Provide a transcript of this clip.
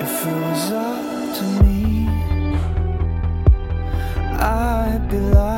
If it was up to me, I'd be like.